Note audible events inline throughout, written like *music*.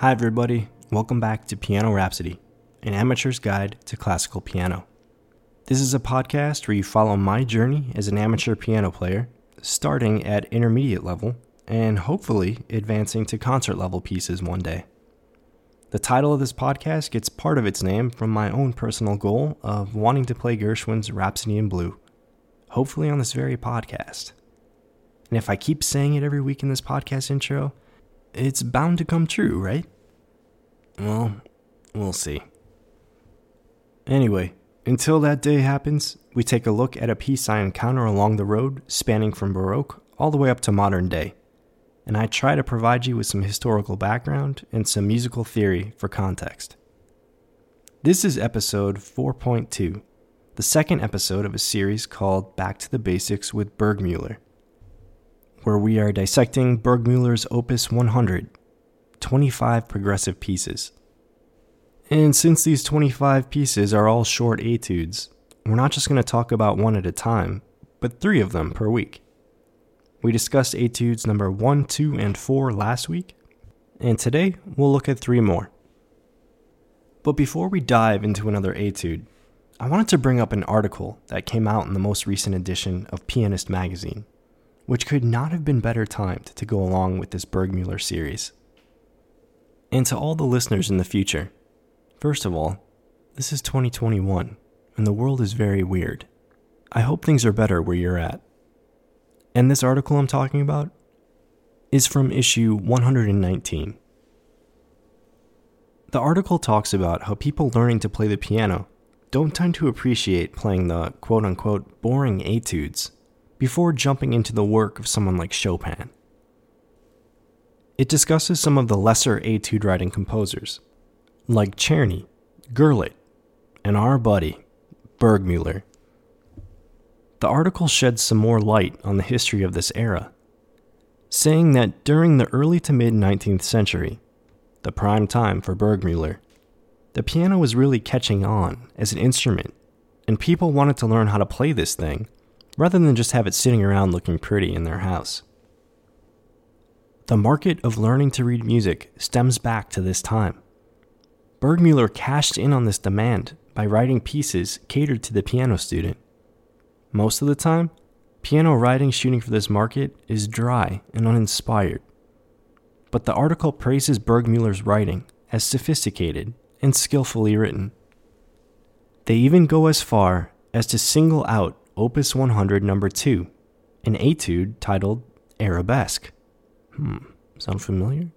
Hi, everybody. Welcome back to Piano Rhapsody, an amateur's guide to classical piano. This is a podcast where you follow my journey as an amateur piano player, starting at intermediate level and hopefully advancing to concert level pieces one day. The title of this podcast gets part of its name from my own personal goal of wanting to play Gershwin's Rhapsody in Blue, hopefully on this very podcast. And if I keep saying it every week in this podcast intro, it's bound to come true, right? Well, we'll see. Anyway, until that day happens, we take a look at a piece I encounter along the road spanning from Baroque all the way up to modern day, and I try to provide you with some historical background and some musical theory for context. This is episode 4.2, the second episode of a series called Back to the Basics with Burgmuller where we are dissecting Burgmuller's Opus 100, 25 progressive pieces. And since these 25 pieces are all short etudes, we're not just going to talk about one at a time, but three of them per week. We discussed etudes number 1, 2, and 4 last week, and today we'll look at three more. But before we dive into another etude, I wanted to bring up an article that came out in the most recent edition of Pianist magazine which could not have been better timed to go along with this Burgmuller series. And to all the listeners in the future, first of all, this is 2021, and the world is very weird. I hope things are better where you're at. And this article I'm talking about is from issue 119. The article talks about how people learning to play the piano don't tend to appreciate playing the quote unquote boring etudes before jumping into the work of someone like Chopin. It discusses some of the lesser etude writing composers, like Czerny, Gurlitt, and our buddy, Burgmuller. The article sheds some more light on the history of this era, saying that during the early to mid 19th century, the prime time for Burgmuller, the piano was really catching on as an instrument, and people wanted to learn how to play this thing rather than just have it sitting around looking pretty in their house. The market of learning to read music stems back to this time. Burgmuller cashed in on this demand by writing pieces catered to the piano student. Most of the time, piano writing shooting for this market is dry and uninspired. But the article praises Burgmuller's writing as sophisticated and skillfully written. They even go as far as to single out Opus 100 number 2, an etude titled Arabesque. Hmm, sound familiar?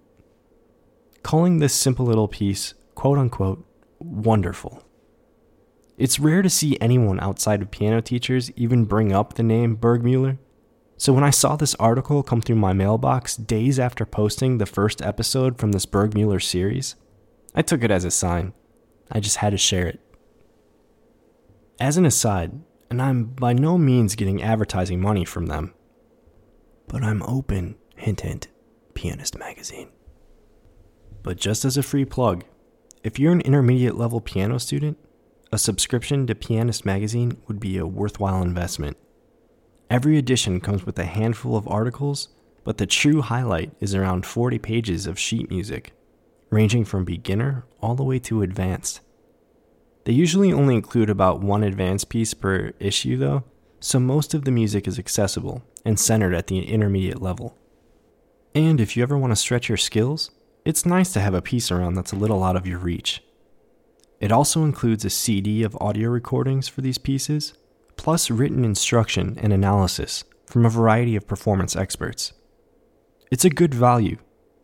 Calling this simple little piece, quote unquote, wonderful. It's rare to see anyone outside of piano teachers even bring up the name Burgmuller. So when I saw this article come through my mailbox days after posting the first episode from this Burgmuller series, I took it as a sign. I just had to share it. As an aside, and I'm by no means getting advertising money from them. But I'm open, hint hint, Pianist Magazine. But just as a free plug, if you're an intermediate level piano student, a subscription to Pianist Magazine would be a worthwhile investment. Every edition comes with a handful of articles, but the true highlight is around 40 pages of sheet music, ranging from beginner all the way to advanced. They usually only include about one advanced piece per issue, though, so most of the music is accessible and centered at the intermediate level. And if you ever want to stretch your skills, it's nice to have a piece around that's a little out of your reach. It also includes a CD of audio recordings for these pieces, plus written instruction and analysis from a variety of performance experts. It's a good value.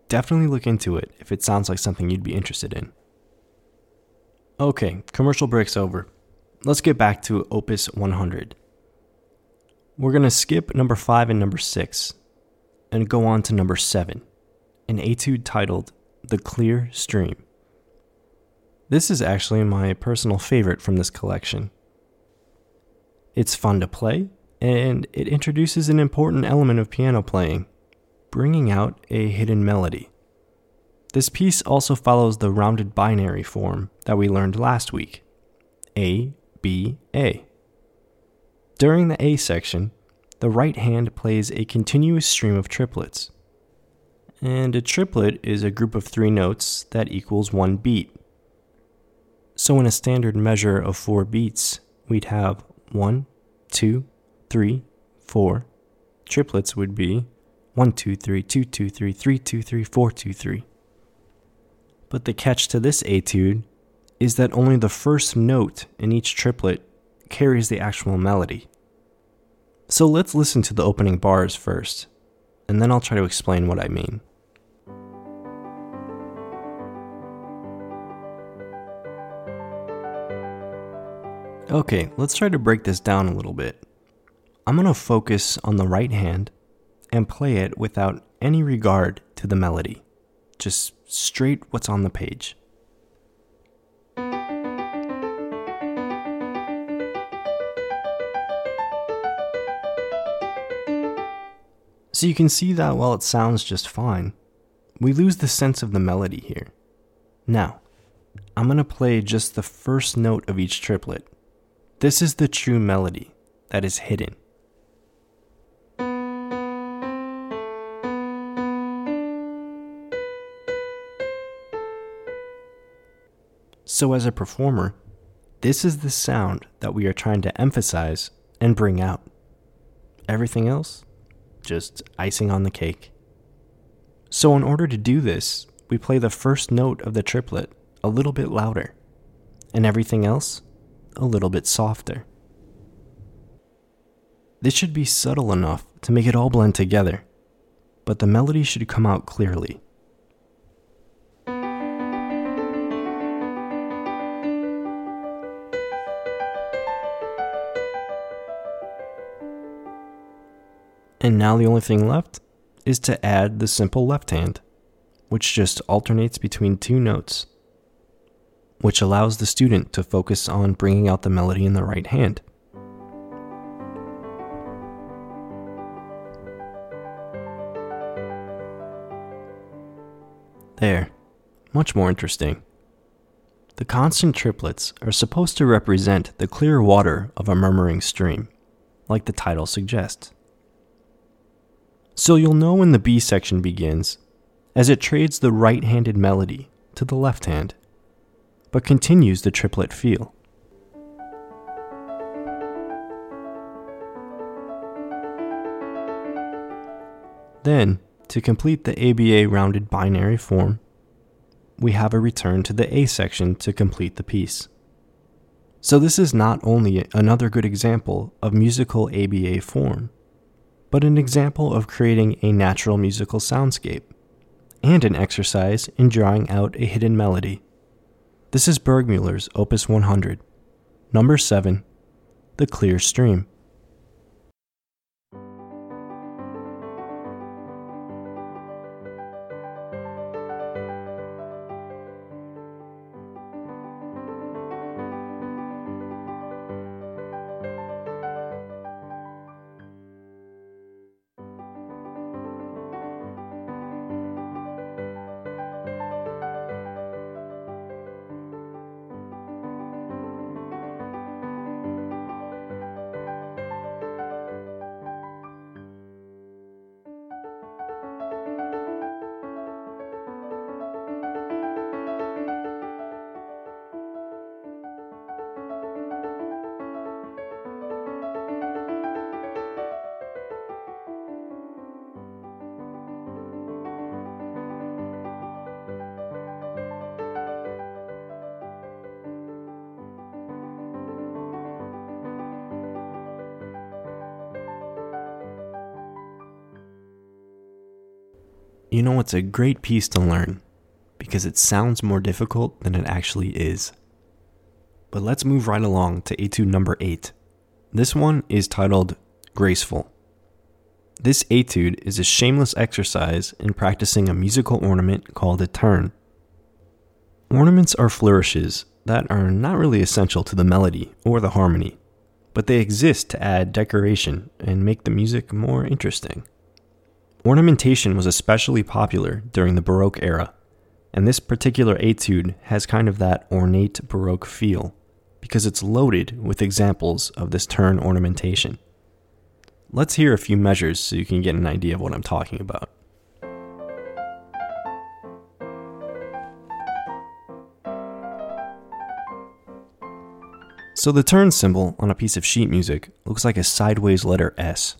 Definitely look into it if it sounds like something you'd be interested in. Okay, commercial break's over. Let's get back to Opus 100. We're going to skip number 5 and number 6 and go on to number 7, an etude titled The Clear Stream. This is actually my personal favorite from this collection. It's fun to play, and it introduces an important element of piano playing, bringing out a hidden melody. This piece also follows the rounded binary form that we learned last week A, B, A. During the A section, the right hand plays a continuous stream of triplets. And a triplet is a group of three notes that equals one beat. So in a standard measure of four beats, we'd have one, two, three, four. Triplets would be one, two, three, two, two, three, three, two, three, four, two, three. But the catch to this etude is that only the first note in each triplet carries the actual melody. So let's listen to the opening bars first, and then I'll try to explain what I mean. Okay, let's try to break this down a little bit. I'm going to focus on the right hand and play it without any regard to the melody, just straight what's on the page. So you can see that while it sounds just fine, we lose the sense of the melody here. Now, I'm going to play just the first note of each triplet. This is the true melody that is hidden. So, as a performer, this is the sound that we are trying to emphasize and bring out. Everything else just icing on the cake. So, in order to do this, we play the first note of the triplet a little bit louder, and everything else a little bit softer. This should be subtle enough to make it all blend together, but the melody should come out clearly. And now the only thing left is to add the simple left hand, which just alternates between two notes, which allows the student to focus on bringing out the melody in the right hand. There, much more interesting. The constant triplets are supposed to represent the clear water of a murmuring stream, like the title suggests. So you'll know when the B section begins, as it trades the right handed melody to the left hand, but continues the triplet feel. Then, to complete the ABA rounded binary form, we have a return to the A section to complete the piece. So, this is not only another good example of musical ABA form, but an example of creating a natural musical soundscape, and an exercise in drawing out a hidden melody. This is Burgmuller's Opus 100, number 7, The Clear Stream. You know, it's a great piece to learn because it sounds more difficult than it actually is. But let's move right along to etude number 8. This one is titled Graceful. This etude is a shameless exercise in practicing a musical ornament called a turn. Ornaments are flourishes that are not really essential to the melody or the harmony, but they exist to add decoration and make the music more interesting. Ornamentation was especially popular during the Baroque era, and this particular etude has kind of that ornate Baroque feel because it's loaded with examples of this turn ornamentation. Let's hear a few measures so you can get an idea of what I'm talking about. So the turn symbol on a piece of sheet music looks like a sideways letter S.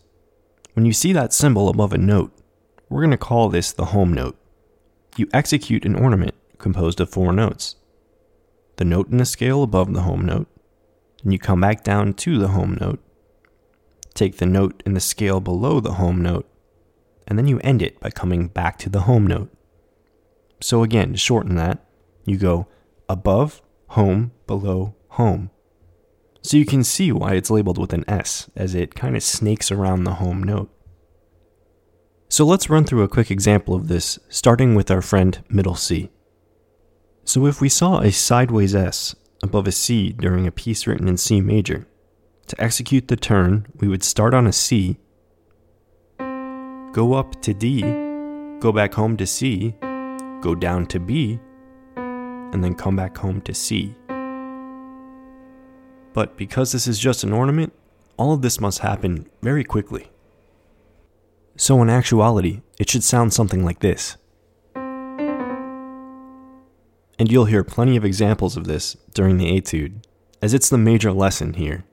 When you see that symbol above a note, we're going to call this the home note. You execute an ornament composed of four notes. The note in the scale above the home note, and you come back down to the home note. Take the note in the scale below the home note, and then you end it by coming back to the home note. So again, to shorten that, you go above, home, below, home. So you can see why it's labeled with an S, as it kind of snakes around the home note. So let's run through a quick example of this, starting with our friend middle C. So if we saw a sideways S above a C during a piece written in C major, to execute the turn, we would start on a C, go up to D, go back home to C, go down to B, and then come back home to C. But because this is just an ornament, all of this must happen very quickly. So, in actuality, it should sound something like this. And you'll hear plenty of examples of this during the etude, as it's the major lesson here.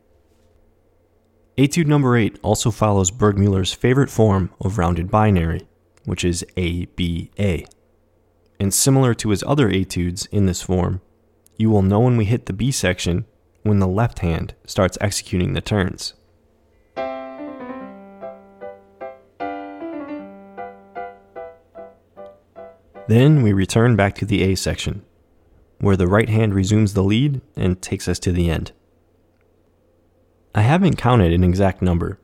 Etude number 8 also follows Burgmuller's favorite form of rounded binary, which is ABA. And similar to his other etudes in this form, you will know when we hit the B section when the left hand starts executing the turns. Then we return back to the A section, where the right hand resumes the lead and takes us to the end. I haven't counted an exact number,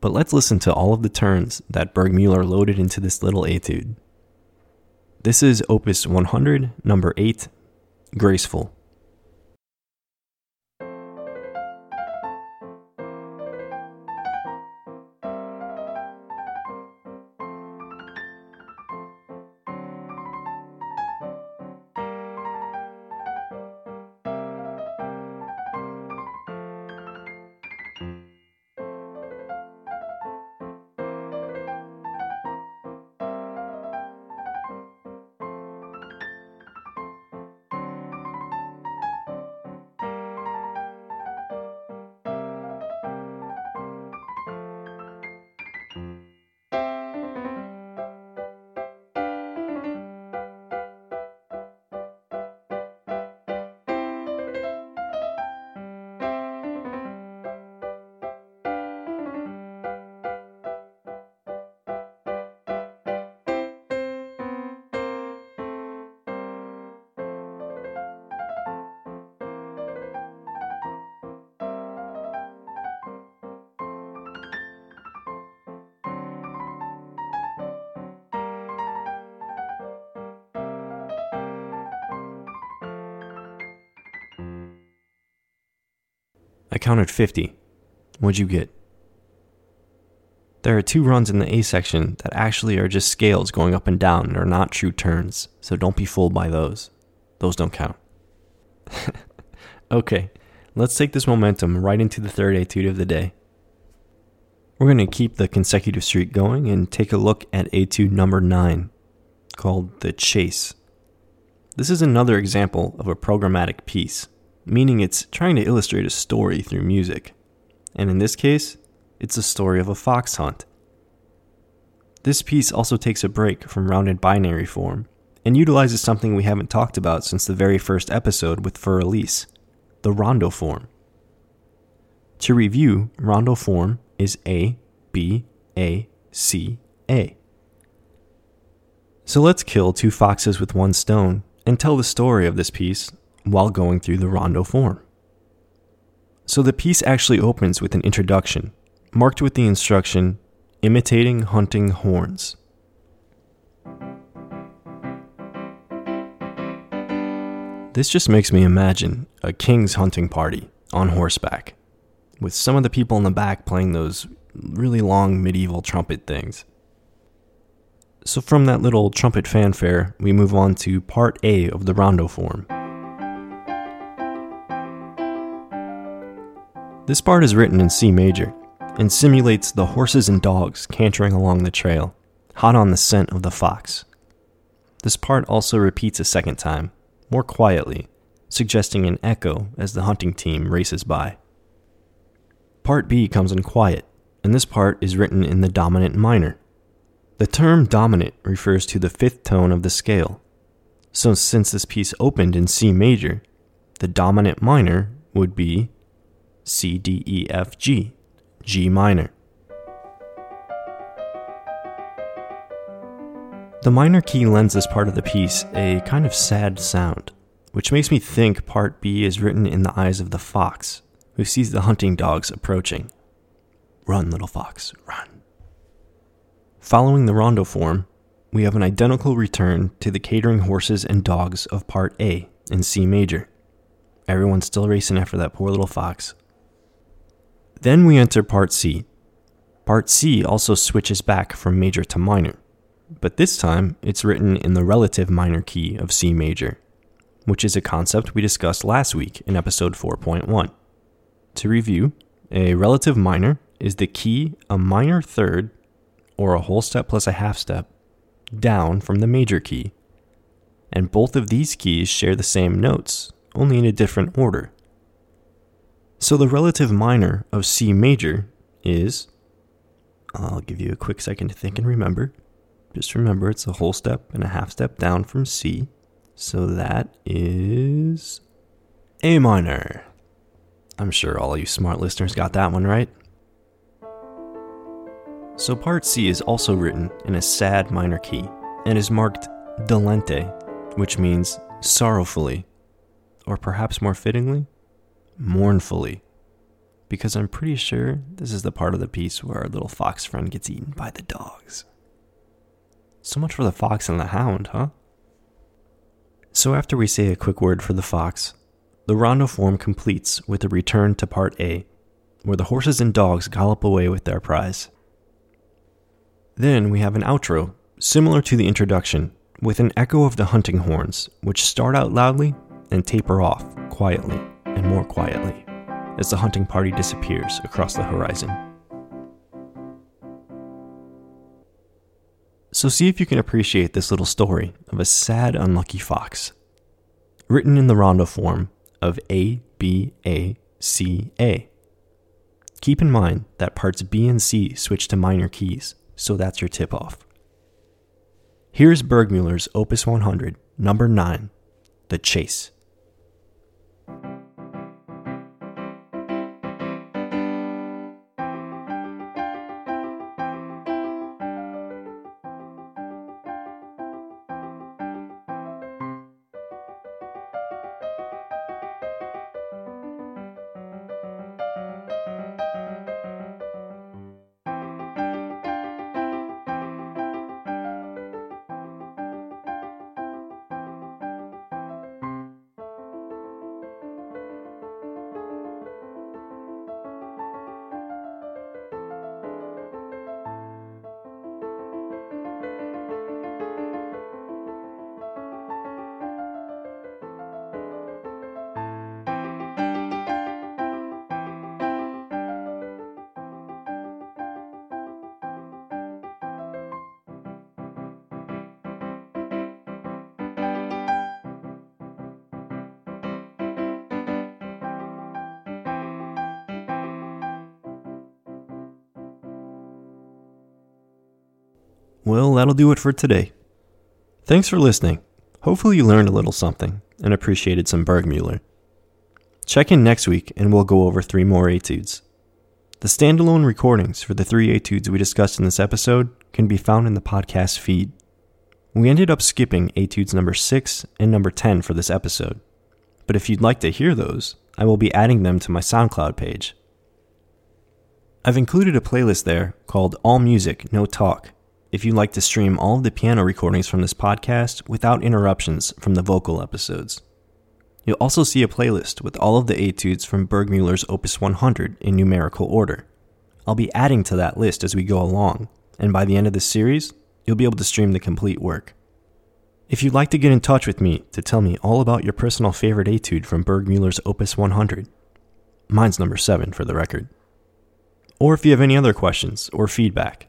but let's listen to all of the turns that Burgmuller loaded into this little etude. This is Opus 100, number 8, Graceful. I counted 50. What'd you get? There are two runs in the A section that actually are just scales going up and down and are not true turns, so don't be fooled by those. Those don't count. *laughs* okay, let's take this momentum right into the third etude of the day. We're going to keep the consecutive streak going and take a look at etude number 9, called The Chase. This is another example of a programmatic piece meaning it's trying to illustrate a story through music. And in this case, it's a story of a fox hunt. This piece also takes a break from rounded binary form and utilizes something we haven't talked about since the very first episode with Für Elise the rondo form. To review, rondo form is A, B, A, C, A. So let's kill two foxes with one stone and tell the story of this piece while going through the rondo form. So the piece actually opens with an introduction, marked with the instruction imitating hunting horns. This just makes me imagine a king's hunting party on horseback, with some of the people in the back playing those really long medieval trumpet things. So, from that little trumpet fanfare, we move on to part A of the rondo form. This part is written in C major and simulates the horses and dogs cantering along the trail, hot on the scent of the fox. This part also repeats a second time, more quietly, suggesting an echo as the hunting team races by. Part B comes in quiet, and this part is written in the dominant minor. The term dominant refers to the fifth tone of the scale. So, since this piece opened in C major, the dominant minor would be C, D, E, F, G, G minor. The minor key lends this part of the piece a kind of sad sound, which makes me think part B is written in the eyes of the fox, who sees the hunting dogs approaching. Run, little fox, run. Following the rondo form, we have an identical return to the catering horses and dogs of part A in C major. Everyone's still racing after that poor little fox. Then we enter part C. Part C also switches back from major to minor, but this time it's written in the relative minor key of C major, which is a concept we discussed last week in episode 4.1. To review, a relative minor is the key a minor third, or a whole step plus a half step, down from the major key. And both of these keys share the same notes, only in a different order. So the relative minor of C major is, I'll give you a quick second to think and remember. Just remember it's a whole step and a half step down from C. So that is A minor. I'm sure all you smart listeners got that one right. So part C is also written in a sad minor key and is marked dolente, which means sorrowfully, or perhaps more fittingly, mournfully. Because I'm pretty sure this is the part of the piece where our little fox friend gets eaten by the dogs. So much for the fox and the hound, huh? So after we say a quick word for the fox, the rondo form completes with a return to part A, where the horses and dogs gallop away with their prize. Then we have an outro, similar to the introduction, with an echo of the hunting horns, which start out loudly and taper off quietly and more quietly as the hunting party disappears across the horizon. So, see if you can appreciate this little story of a sad, unlucky fox. Written in the rondo form, of A, B, A, C, A. Keep in mind that parts B and C switch to minor keys, so that's your tip off. Here's Burgmuller's Opus 100, number 9, The Chase. Well, that'll do it for today. Thanks for listening. Hopefully, you learned a little something and appreciated some Burgmuller. Check in next week and we'll go over three more etudes. The standalone recordings for the three etudes we discussed in this episode can be found in the podcast feed. We ended up skipping etudes number 6 and number 10 for this episode, but if you'd like to hear those, I will be adding them to my SoundCloud page. I've included a playlist there called All Music, No Talk if you'd like to stream all of the piano recordings from this podcast without interruptions from the vocal episodes. You'll also see a playlist with all of the etudes from Burgmuller's Opus 100 in numerical order. I'll be adding to that list as we go along, and by the end of this series, you'll be able to stream the complete work. If you'd like to get in touch with me to tell me all about your personal favorite etude from Burgmuller's Opus 100, mine's number 7 for the record. Or if you have any other questions or feedback,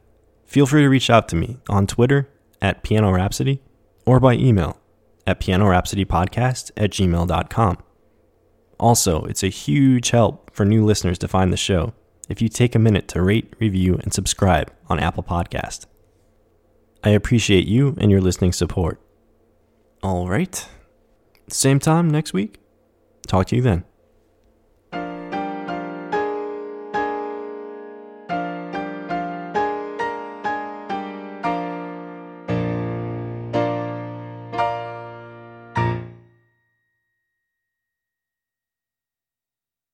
feel free to reach out to me on Twitter at Piano Rhapsody or by email at pianorhapsodypodcast at gmail.com. Also, it's a huge help for new listeners to find the show if you take a minute to rate, review, and subscribe on Apple Podcast. I appreciate you and your listening support. All right. Same time next week. Talk to you then.